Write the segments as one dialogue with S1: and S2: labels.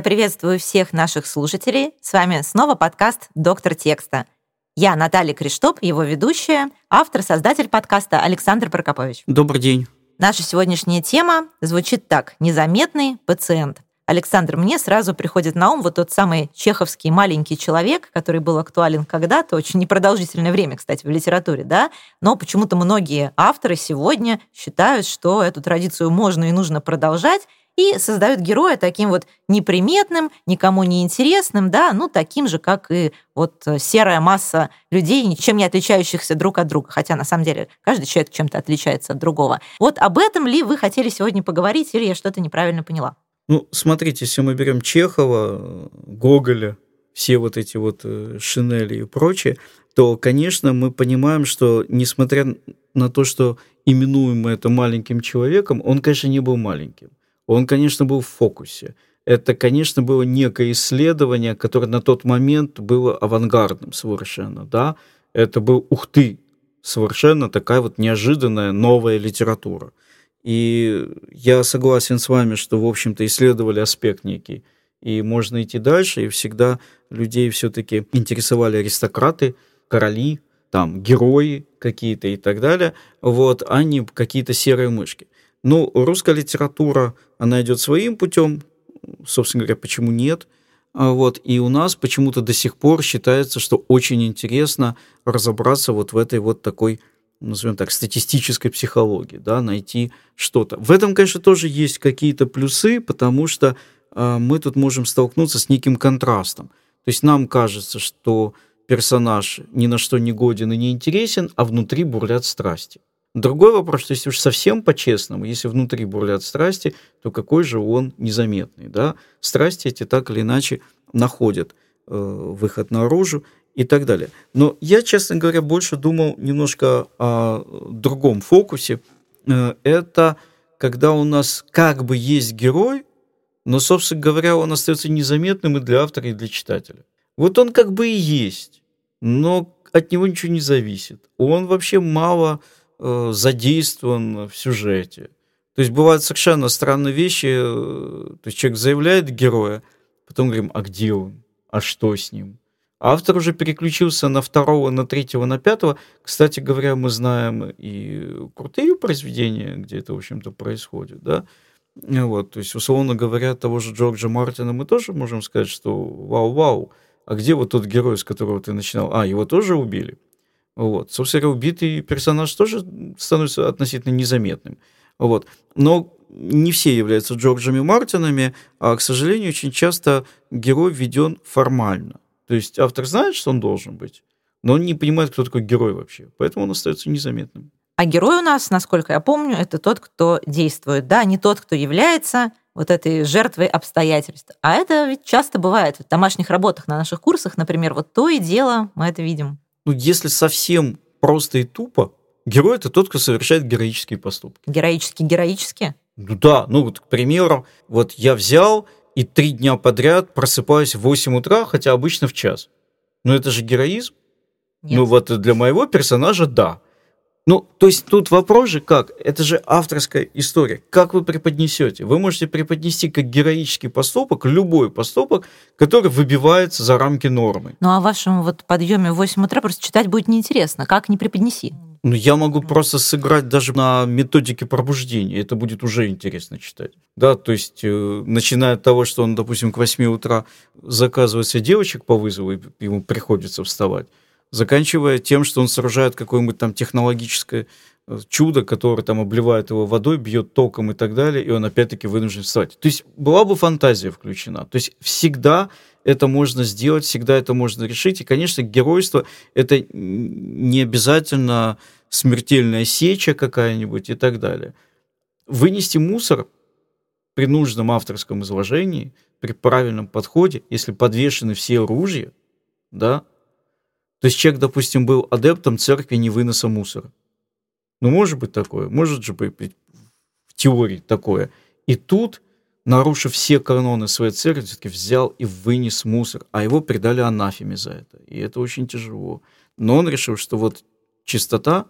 S1: Я приветствую всех наших слушателей. С вами снова подкаст «Доктор текста». Я Наталья Криштоп, его ведущая, автор, создатель подкаста Александр Прокопович.
S2: Добрый день.
S1: Наша сегодняшняя тема звучит так «Незаметный пациент». Александр, мне сразу приходит на ум вот тот самый чеховский маленький человек, который был актуален когда-то, очень непродолжительное время, кстати, в литературе, да, но почему-то многие авторы сегодня считают, что эту традицию можно и нужно продолжать, и создают героя таким вот неприметным, никому не интересным, да, ну, таким же, как и вот серая масса людей, ничем не отличающихся друг от друга, хотя на самом деле каждый человек чем-то отличается от другого. Вот об этом ли вы хотели сегодня поговорить, или я что-то неправильно поняла?
S2: Ну, смотрите, если мы берем Чехова, Гоголя, все вот эти вот э, Шинели и прочее, то, конечно, мы понимаем, что несмотря на то, что именуем это маленьким человеком, он, конечно, не был маленьким. Он, конечно, был в фокусе. Это, конечно, было некое исследование, которое на тот момент было авангардным совершенно, да. Это был, ух ты, совершенно такая вот неожиданная новая литература. И я согласен с вами, что, в общем-то, исследовали аспект некий, и можно идти дальше, и всегда людей все-таки интересовали аристократы, короли, там, герои какие-то и так далее, вот, а не какие-то серые мышки. Ну, русская литература, она идет своим путем, собственно говоря, почему нет? А вот, и у нас почему-то до сих пор считается, что очень интересно разобраться вот в этой вот такой назовем так, статистической психологии, да, найти что-то. В этом, конечно, тоже есть какие-то плюсы, потому что э, мы тут можем столкнуться с неким контрастом. То есть нам кажется, что персонаж ни на что не годен и не интересен, а внутри бурлят страсти. Другой вопрос, что если уж совсем по-честному, если внутри бурлят страсти, то какой же он незаметный, да? Страсти эти так или иначе находят э, выход наружу, и так далее. Но я, честно говоря, больше думал немножко о другом фокусе. Э, это когда у нас как бы есть герой, но, собственно говоря, он остается незаметным и для автора, и для читателя. Вот он как бы и есть, но от него ничего не зависит. Он вообще мало э, задействован в сюжете. То есть бывают совершенно странные вещи. Э, то есть человек заявляет героя, потом говорим, а где он? А что с ним? Автор уже переключился на второго, на третьего, на пятого. Кстати говоря, мы знаем и крутые произведения, где это, в общем-то, происходит, да. Вот, то есть, условно говоря, того же Джорджа Мартина мы тоже можем сказать, что вау-вау, а где вот тот герой, с которого ты начинал? А, его тоже убили? Вот. Собственно говоря, убитый персонаж тоже становится относительно незаметным. Вот. Но не все являются Джорджами Мартинами, а, к сожалению, очень часто герой введен формально. То есть автор знает, что он должен быть, но он не понимает, кто такой герой вообще. Поэтому он остается незаметным.
S1: А герой у нас, насколько я помню, это тот, кто действует, да, не тот, кто является вот этой жертвой обстоятельств. А это ведь часто бывает в домашних работах на наших курсах, например, вот то и дело мы это видим.
S2: Ну, если совсем просто и тупо, герой это тот, кто совершает героические поступки.
S1: Героические, героические?
S2: Ну да, ну вот, к примеру, вот я взял и три дня подряд просыпаюсь в 8 утра, хотя обычно в час. Но это же героизм. Нет. Ну вот для моего персонажа да. Ну, то есть тут вопрос же как? Это же авторская история. Как вы преподнесете? Вы можете преподнести как героический поступок, любой поступок, который выбивается за рамки нормы.
S1: Ну, а в вашем вот подъеме в 8 утра просто читать будет неинтересно. Как не преподнеси?
S2: Ну, я могу просто сыграть даже на методике пробуждения. Это будет уже интересно читать. Да, то есть, э, начиная от того, что он, допустим, к 8 утра заказывает себе девочек по вызову, и ему приходится вставать, заканчивая тем, что он сооружает какое-нибудь там технологическое э, чудо, которое там обливает его водой, бьет током и так далее, и он опять-таки вынужден вставать. То есть была бы фантазия включена. То есть всегда это можно сделать, всегда это можно решить. И, конечно, геройство — это не обязательно смертельная сеча какая-нибудь и так далее. Вынести мусор при нужном авторском изложении, при правильном подходе, если подвешены все оружия, да, то есть человек, допустим, был адептом церкви не выноса мусора. Ну, может быть такое, может же быть в теории такое. И тут нарушив все каноны своей церкви, все-таки взял и вынес мусор, а его предали анафеме за это. И это очень тяжело. Но он решил, что вот чистота,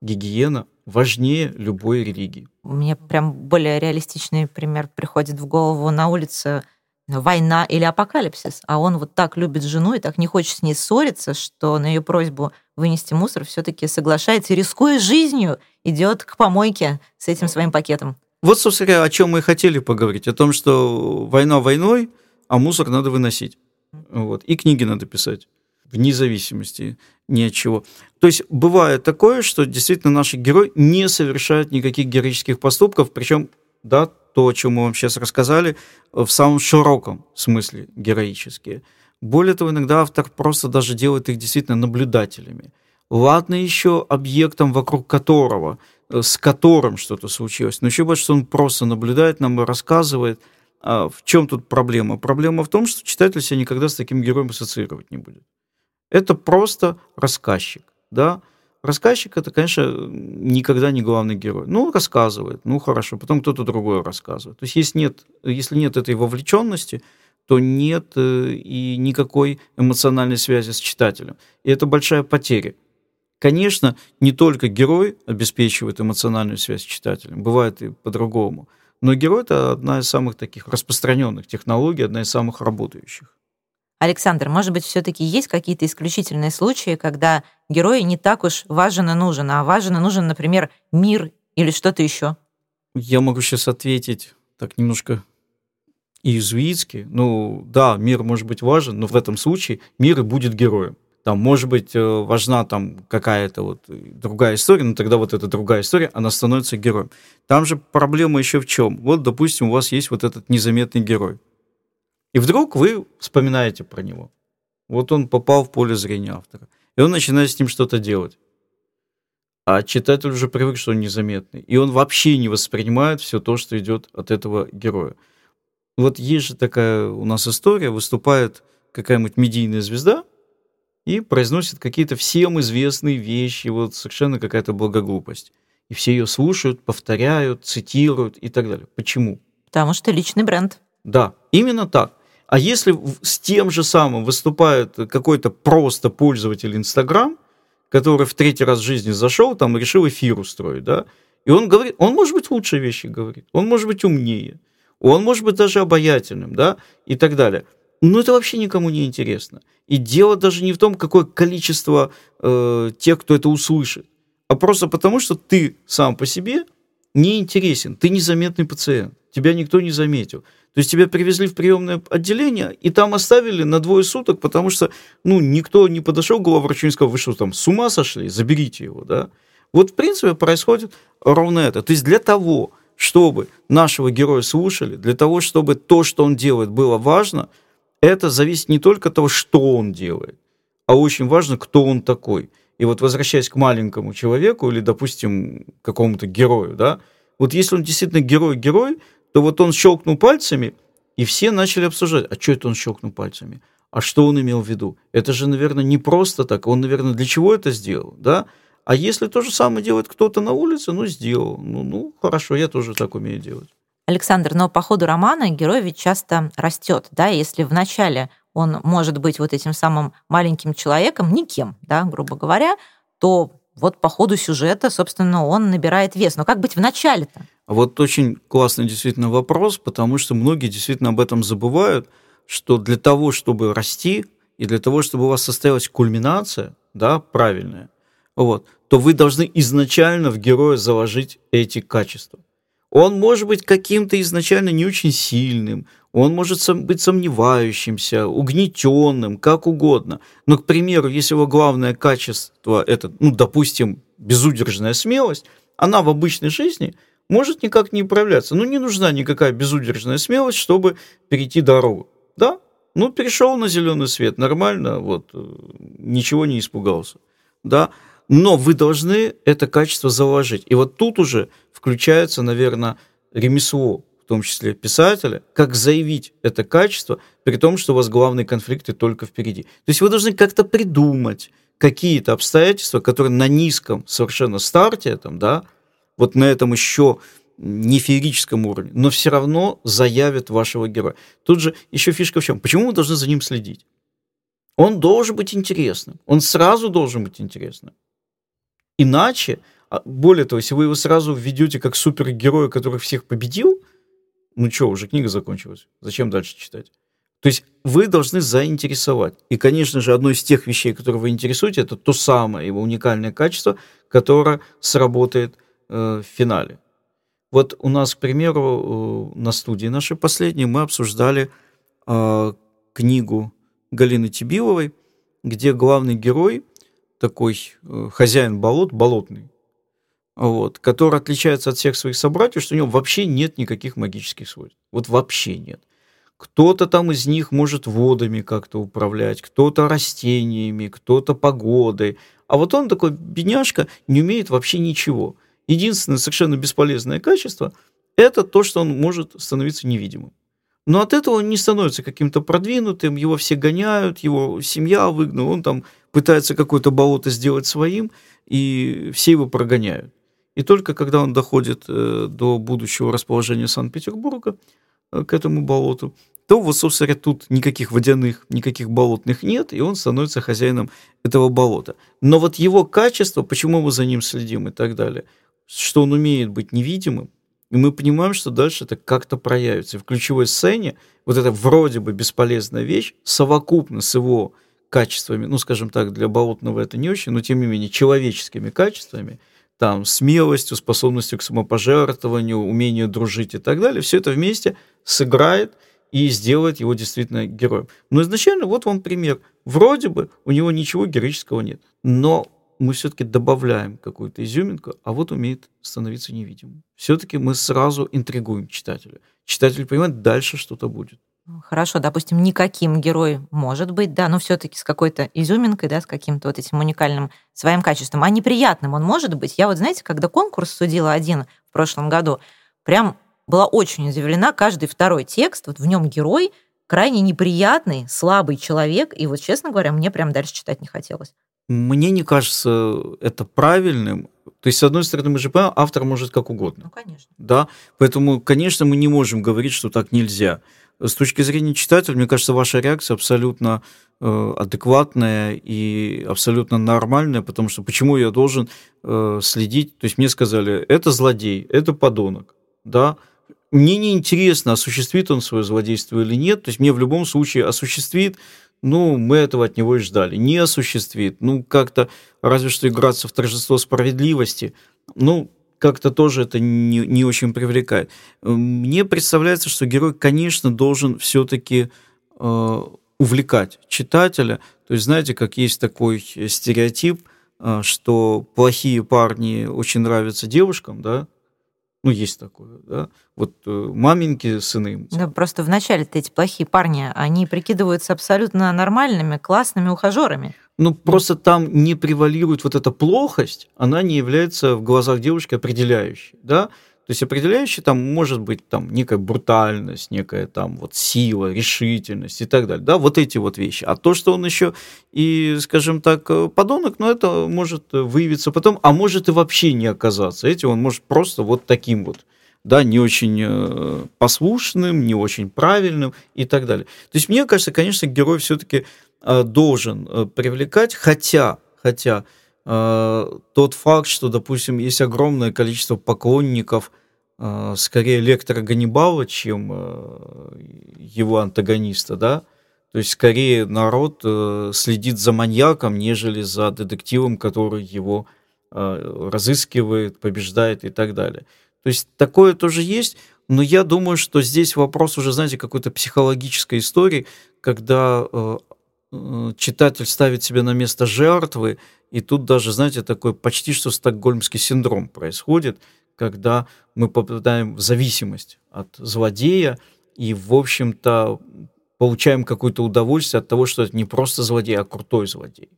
S2: гигиена важнее любой религии.
S1: Мне прям более реалистичный пример приходит в голову. На улице война или апокалипсис, а он вот так любит жену и так не хочет с ней ссориться, что на ее просьбу вынести мусор все-таки соглашается и, рискуя жизнью, идет к помойке с этим своим пакетом.
S2: Вот, собственно говоря, о чем мы и хотели поговорить. О том, что война войной, а мусор надо выносить. Вот. И книги надо писать. Вне зависимости ни от чего. То есть бывает такое, что действительно наши герои не совершают никаких героических поступков, причем, да, то, о чем мы вам сейчас рассказали, в самом широком смысле героические. Более того, иногда автор просто даже делает их действительно наблюдателями. Ладно еще объектом, вокруг которого, э, с которым что-то случилось, но еще больше, что он просто наблюдает нам и рассказывает, а в чем тут проблема. Проблема в том, что читатель себя никогда с таким героем ассоциировать не будет. Это просто рассказчик, да, Рассказчик это, конечно, никогда не главный герой. Ну, рассказывает, ну хорошо, потом кто-то другой рассказывает. То есть, если нет, если нет этой вовлеченности, то нет э, и никакой эмоциональной связи с читателем. И это большая потеря. Конечно, не только герой обеспечивает эмоциональную связь с читателем, бывает и по-другому. Но герой это одна из самых таких распространенных технологий, одна из самых работающих.
S1: Александр, может быть, все-таки есть какие-то исключительные случаи, когда герой не так уж важен и нужен, а важен и нужен, например, мир или что-то еще?
S2: Я могу сейчас ответить так немножко иезуитски. Ну, да, мир может быть важен, но в этом случае мир и будет героем. Там, может быть, э, важна там какая-то вот другая история, но тогда вот эта другая история, она становится героем. Там же проблема еще в чем? Вот, допустим, у вас есть вот этот незаметный герой. И вдруг вы вспоминаете про него. Вот он попал в поле зрения автора. И он начинает с ним что-то делать. А читатель уже привык, что он незаметный. И он вообще не воспринимает все то, что идет от этого героя. Вот есть же такая у нас история, выступает какая-нибудь медийная звезда и произносит какие-то всем известные вещи, вот совершенно какая-то благоглупость. И все ее слушают, повторяют, цитируют и так далее. Почему?
S1: Потому что личный бренд.
S2: Да, именно так. А если с тем же самым выступает какой-то просто пользователь Инстаграм, который в третий раз в жизни зашел, там решил эфир устроить, да, и он говорит, он может быть лучшие вещи говорит, он может быть умнее, он может быть даже обаятельным, да, и так далее. Но это вообще никому не интересно. И дело даже не в том, какое количество э, тех, кто это услышит, а просто потому, что ты сам по себе не интересен, ты незаметный пациент, тебя никто не заметил. То есть тебя привезли в приемное отделение и там оставили на двое суток, потому что ну, никто не подошел к главврачу и сказал, вы что там, с ума сошли, заберите его. Да? Вот в принципе происходит ровно это. То есть для того, чтобы нашего героя слушали, для того, чтобы то, что он делает, было важно, это зависит не только от того, что он делает, а очень важно, кто он такой. И вот возвращаясь к маленькому человеку или, допустим, какому-то герою, да, вот если он действительно герой-герой, то вот он щелкнул пальцами, и все начали обсуждать, а что это он щелкнул пальцами? А что он имел в виду? Это же, наверное, не просто так. Он, наверное, для чего это сделал, да? А если то же самое делает кто-то на улице, ну, сделал. Ну, ну, хорошо, я тоже так умею делать.
S1: Александр, но по ходу романа герой ведь часто растет, да, если вначале он может быть вот этим самым маленьким человеком, никем, да, грубо говоря, то вот по ходу сюжета, собственно, он набирает вес. Но как быть в начале-то?
S2: Вот очень классный действительно вопрос, потому что многие действительно об этом забывают, что для того, чтобы расти, и для того, чтобы у вас состоялась кульминация, да, правильная, вот, то вы должны изначально в героя заложить эти качества. Он может быть каким-то изначально не очень сильным, он может быть сомневающимся, угнетенным, как угодно. Но, к примеру, если его главное качество это, ну, допустим, безудержная смелость, она в обычной жизни – может никак не управляться. Ну, не нужна никакая безудержная смелость, чтобы перейти дорогу. Да? Ну, перешел на зеленый свет, нормально, вот, э, ничего не испугался. Да? Но вы должны это качество заложить. И вот тут уже включается, наверное, ремесло, в том числе писателя, как заявить это качество, при том, что у вас главные конфликты только впереди. То есть вы должны как-то придумать какие-то обстоятельства, которые на низком совершенно старте, там, да, вот на этом еще не феерическом уровне, но все равно заявят вашего героя. Тут же еще фишка в чем? Почему мы должны за ним следить? Он должен быть интересным. Он сразу должен быть интересным. Иначе, а, более того, если вы его сразу введете как супергероя, который всех победил, ну что, уже книга закончилась, зачем дальше читать? То есть вы должны заинтересовать. И, конечно же, одно из тех вещей, которые вы интересуете, это то самое его уникальное качество, которое сработает э, в финале. Вот у нас, к примеру, э, на студии нашей последней мы обсуждали э, книгу Галины Тибиловой, где главный герой такой э, хозяин болот, болотный, вот, который отличается от всех своих собратьев, что у него вообще нет никаких магических свойств. Вот вообще нет. Кто-то там из них может водами как-то управлять, кто-то растениями, кто-то погодой. А вот он такой бедняжка, не умеет вообще ничего. Единственное совершенно бесполезное качество – это то, что он может становиться невидимым. Но от этого он не становится каким-то продвинутым, его все гоняют, его семья выгнала, он там пытается какое-то болото сделать своим, и все его прогоняют. И только когда он доходит э, до будущего расположения Санкт-Петербурга, э, к этому болоту, то вот, собственно говоря, тут никаких водяных, никаких болотных нет, и он становится хозяином этого болота. Но вот его качество, почему мы за ним следим и так далее, что он умеет быть невидимым, и мы понимаем, что дальше это как-то проявится. В ключевой сцене вот эта вроде бы бесполезная вещь совокупно с его качествами, ну, скажем так, для болотного это не очень, но тем не менее человеческими качествами, там, смелостью, способностью к самопожертвованию, умению дружить и так далее, все это вместе сыграет и сделает его действительно героем. Но изначально вот вам пример. Вроде бы у него ничего героического нет, но мы все-таки добавляем какую-то изюминку, а вот умеет становиться невидимым. Все-таки мы сразу интригуем читателя. Читатель понимает, дальше что-то будет.
S1: Хорошо, допустим, никаким герой может быть, да, но все-таки с какой-то изюминкой, да, с каким-то вот этим уникальным своим качеством. А неприятным он может быть. Я вот, знаете, когда конкурс судила один в прошлом году, прям была очень удивлена. Каждый второй текст, вот в нем герой крайне неприятный, слабый человек. И вот, честно говоря, мне прям дальше читать не хотелось.
S2: Мне не кажется это правильным. То есть, с одной стороны, мы же понимаем, автор может как угодно.
S1: Ну, конечно.
S2: Да? Поэтому, конечно, мы не можем говорить, что так нельзя. С точки зрения читателя, мне кажется, ваша реакция абсолютно э, адекватная и абсолютно нормальная, потому что почему я должен э, следить? То есть мне сказали, это злодей, это подонок, да, мне не интересно, осуществит он свое злодейство или нет. То есть мне в любом случае осуществит, ну, мы этого от него и ждали. Не осуществит, ну, как-то разве что играться в торжество справедливости, ну, как-то тоже это не, не очень привлекает. Мне представляется, что герой, конечно, должен все-таки э, увлекать читателя. То есть, знаете, как есть такой стереотип, э, что плохие парни очень нравятся девушкам, да, ну, есть такое, да. Вот э, маменьки сыны.
S1: Да, просто вначале эти плохие парни, они прикидываются абсолютно нормальными, классными ухажерами.
S2: Ну, просто там не превалирует вот эта плохость, она не является в глазах девушки определяющей, да. То есть определяющей там может быть там некая брутальность, некая там вот сила, решительность и так далее. Да, вот эти вот вещи. А то, что он еще и, скажем так, э, подонок, ну это может выявиться потом, а может и вообще не оказаться. Эти он может просто вот таким вот да, не очень э, послушным, не очень правильным и так далее. То есть мне кажется, конечно, герой все-таки э, должен привлекать, хотя, хотя Э, тот факт, что, допустим, есть огромное количество поклонников э, скорее лектора Ганнибала, чем э, его антагониста, да, то есть скорее народ следит за маньяком, нежели за детективом, который его разыскивает, побеждает и так далее. То есть такое тоже есть, но я думаю, что здесь вопрос уже, знаете, какой-то психологической истории, когда читатель ставит себя на место жертвы, и тут даже, знаете, такой почти что стокгольмский синдром происходит, когда мы попадаем в зависимость от злодея и, в общем-то, получаем какое-то удовольствие от того, что это не просто злодей, а крутой злодей.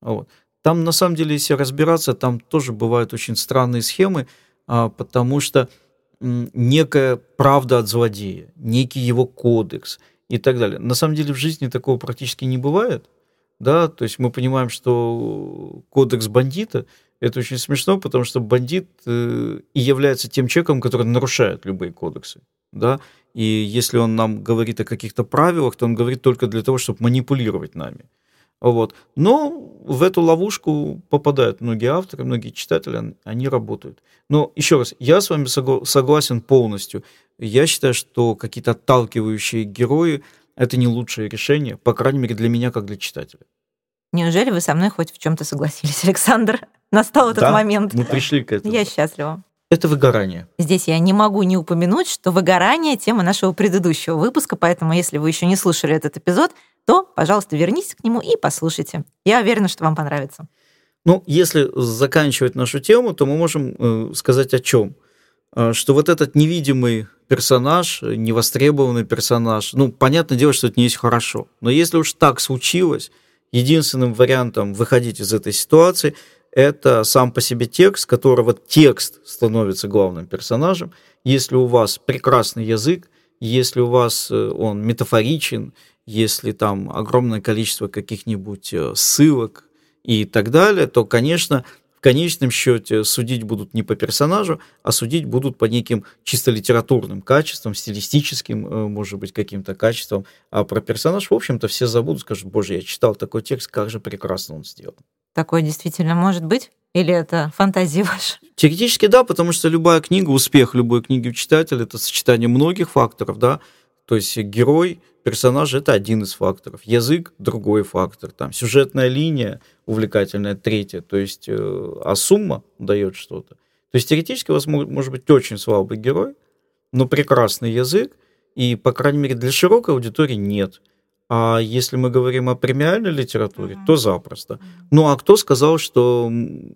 S2: Вот. Там, на самом деле, если разбираться, там тоже бывают очень странные схемы, а, потому что некая правда от злодея, некий его кодекс и так далее. На самом деле в жизни такого практически не бывает да, то есть мы понимаем, что кодекс бандита это очень смешно, потому что бандит э, и является тем человеком, который нарушает любые кодексы, да, и если он нам говорит о каких-то правилах, то он говорит только для того, чтобы манипулировать нами. Вот. Но в эту ловушку попадают многие авторы, многие читатели, они работают. Но еще раз, я с вами согласен полностью. Я считаю, что какие-то отталкивающие герои – это не лучшее решение, по крайней мере, для меня, как для читателя.
S1: Неужели вы со мной хоть в чем-то согласились, Александр? Настал этот
S2: да,
S1: момент.
S2: Мы пришли к этому.
S1: Я счастлива.
S2: Это выгорание.
S1: Здесь я не могу не упомянуть, что выгорание – тема нашего предыдущего выпуска, поэтому если вы еще не слушали этот эпизод, то, пожалуйста, вернитесь к нему и послушайте. Я уверена, что вам понравится.
S2: Ну, если заканчивать нашу тему, то мы можем э, сказать о чем? Э, что вот этот невидимый персонаж, невостребованный персонаж, ну, понятное дело, что это не есть хорошо. Но если уж так случилось, единственным вариантом выходить из этой ситуации – это сам по себе текст, которого текст становится главным персонажем. Если у вас прекрасный язык, если у вас э, он метафоричен, если там огромное количество каких-нибудь э, ссылок и так далее, то, конечно, в конечном счете судить будут не по персонажу, а судить будут по неким чисто литературным качествам, стилистическим, э, может быть, каким-то качествам. А про персонаж, в общем-то, все забудут, скажут, боже, я читал такой текст, как же прекрасно он сделан.
S1: Такое действительно может быть? Или это фантазия ваша?
S2: Теоретически да, потому что любая книга, успех любой книги у читателя – это сочетание многих факторов, да, то есть герой, персонаж – это один из факторов, язык – другой фактор, там, сюжетная линия увлекательная – третья, то есть, э, а сумма дает что-то. То есть теоретически у вас может, может быть очень слабый герой, но прекрасный язык, и, по крайней мере, для широкой аудитории нет – а если мы говорим о премиальной литературе, mm-hmm. то запросто. Ну а кто сказал, что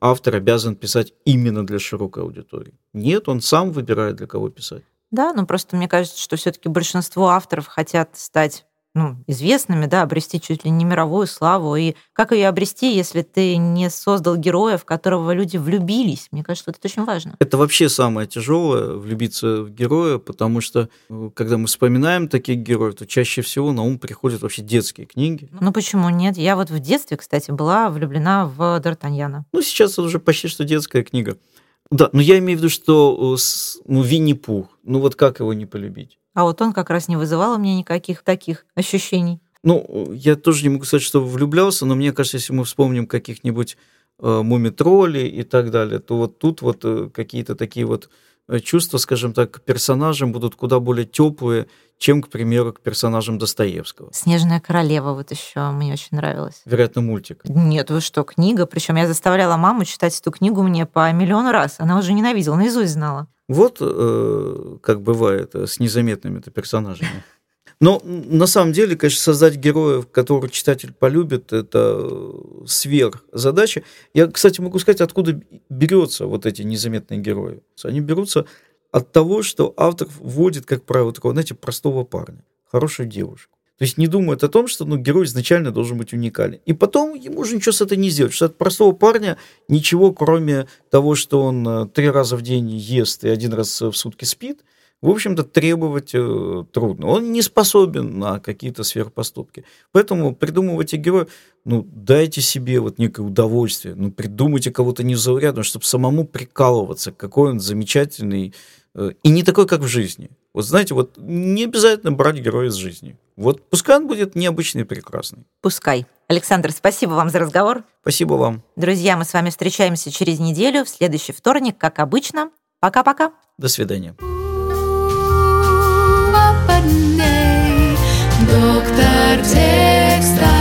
S2: автор обязан писать именно для широкой аудитории? Нет, он сам выбирает, для кого писать.
S1: Да, но просто мне кажется, что все-таки большинство авторов хотят стать ну, известными, да, обрести чуть ли не мировую славу. И как ее обрести, если ты не создал героя, в которого люди влюбились? Мне кажется, это очень важно.
S2: Это вообще самое тяжелое влюбиться в героя, потому что э, когда мы вспоминаем таких героев, то чаще всего на ум приходят вообще детские книги.
S1: Ну почему нет? Я вот в детстве, кстати, была влюблена в Д'Артаньяна.
S2: Ну сейчас это уже почти что детская книга. Да, но я имею в виду, что э, ну, Винни-Пух, ну вот как его не полюбить?
S1: А вот он как раз не вызывал у меня никаких таких ощущений.
S2: Ну, я тоже не могу сказать, что влюблялся, но мне кажется, если мы вспомним каких-нибудь э, мумитролей и так далее, то вот тут вот э, какие-то такие вот чувства, скажем так, к персонажам будут куда более теплые, чем, к примеру, к персонажам Достоевского.
S1: Снежная королева вот еще мне очень нравилась.
S2: Вероятно, мультик.
S1: Нет, вы что, книга. Причем я заставляла маму читать эту книгу мне по миллиону раз. Она уже ненавидела, наизусть знала.
S2: Вот э, как бывает э, с незаметными-то персонажами. Но на самом деле, конечно, создать героев, которых читатель полюбит, это сверх задача. Я, кстати, могу сказать, откуда берутся вот эти незаметные герои. Они берутся от того, что автор вводит, как правило, такого, знаете, простого парня, хорошую девушку. То есть не думает о том, что ну, герой изначально должен быть уникален. И потом ему уже ничего с этим не сделать. Что от простого парня ничего, кроме того, что он э, три раза в день ест и один раз в сутки спит, в общем-то, требовать э, трудно. Он не способен на какие-то сверхпоступки. Поэтому придумывайте героя, ну, дайте себе вот некое удовольствие, ну, придумайте кого-то незаурядного, чтобы самому прикалываться, какой он замечательный, э, и не такой, как в жизни. Вот знаете, вот не обязательно брать героя из жизни. Вот пускай он будет необычный и прекрасный.
S1: Пускай. Александр, спасибо вам за разговор.
S2: Спасибо вам.
S1: Друзья, мы с вами встречаемся через неделю, в следующий вторник, как обычно. Пока-пока.
S2: До свидания.
S3: Доктор текста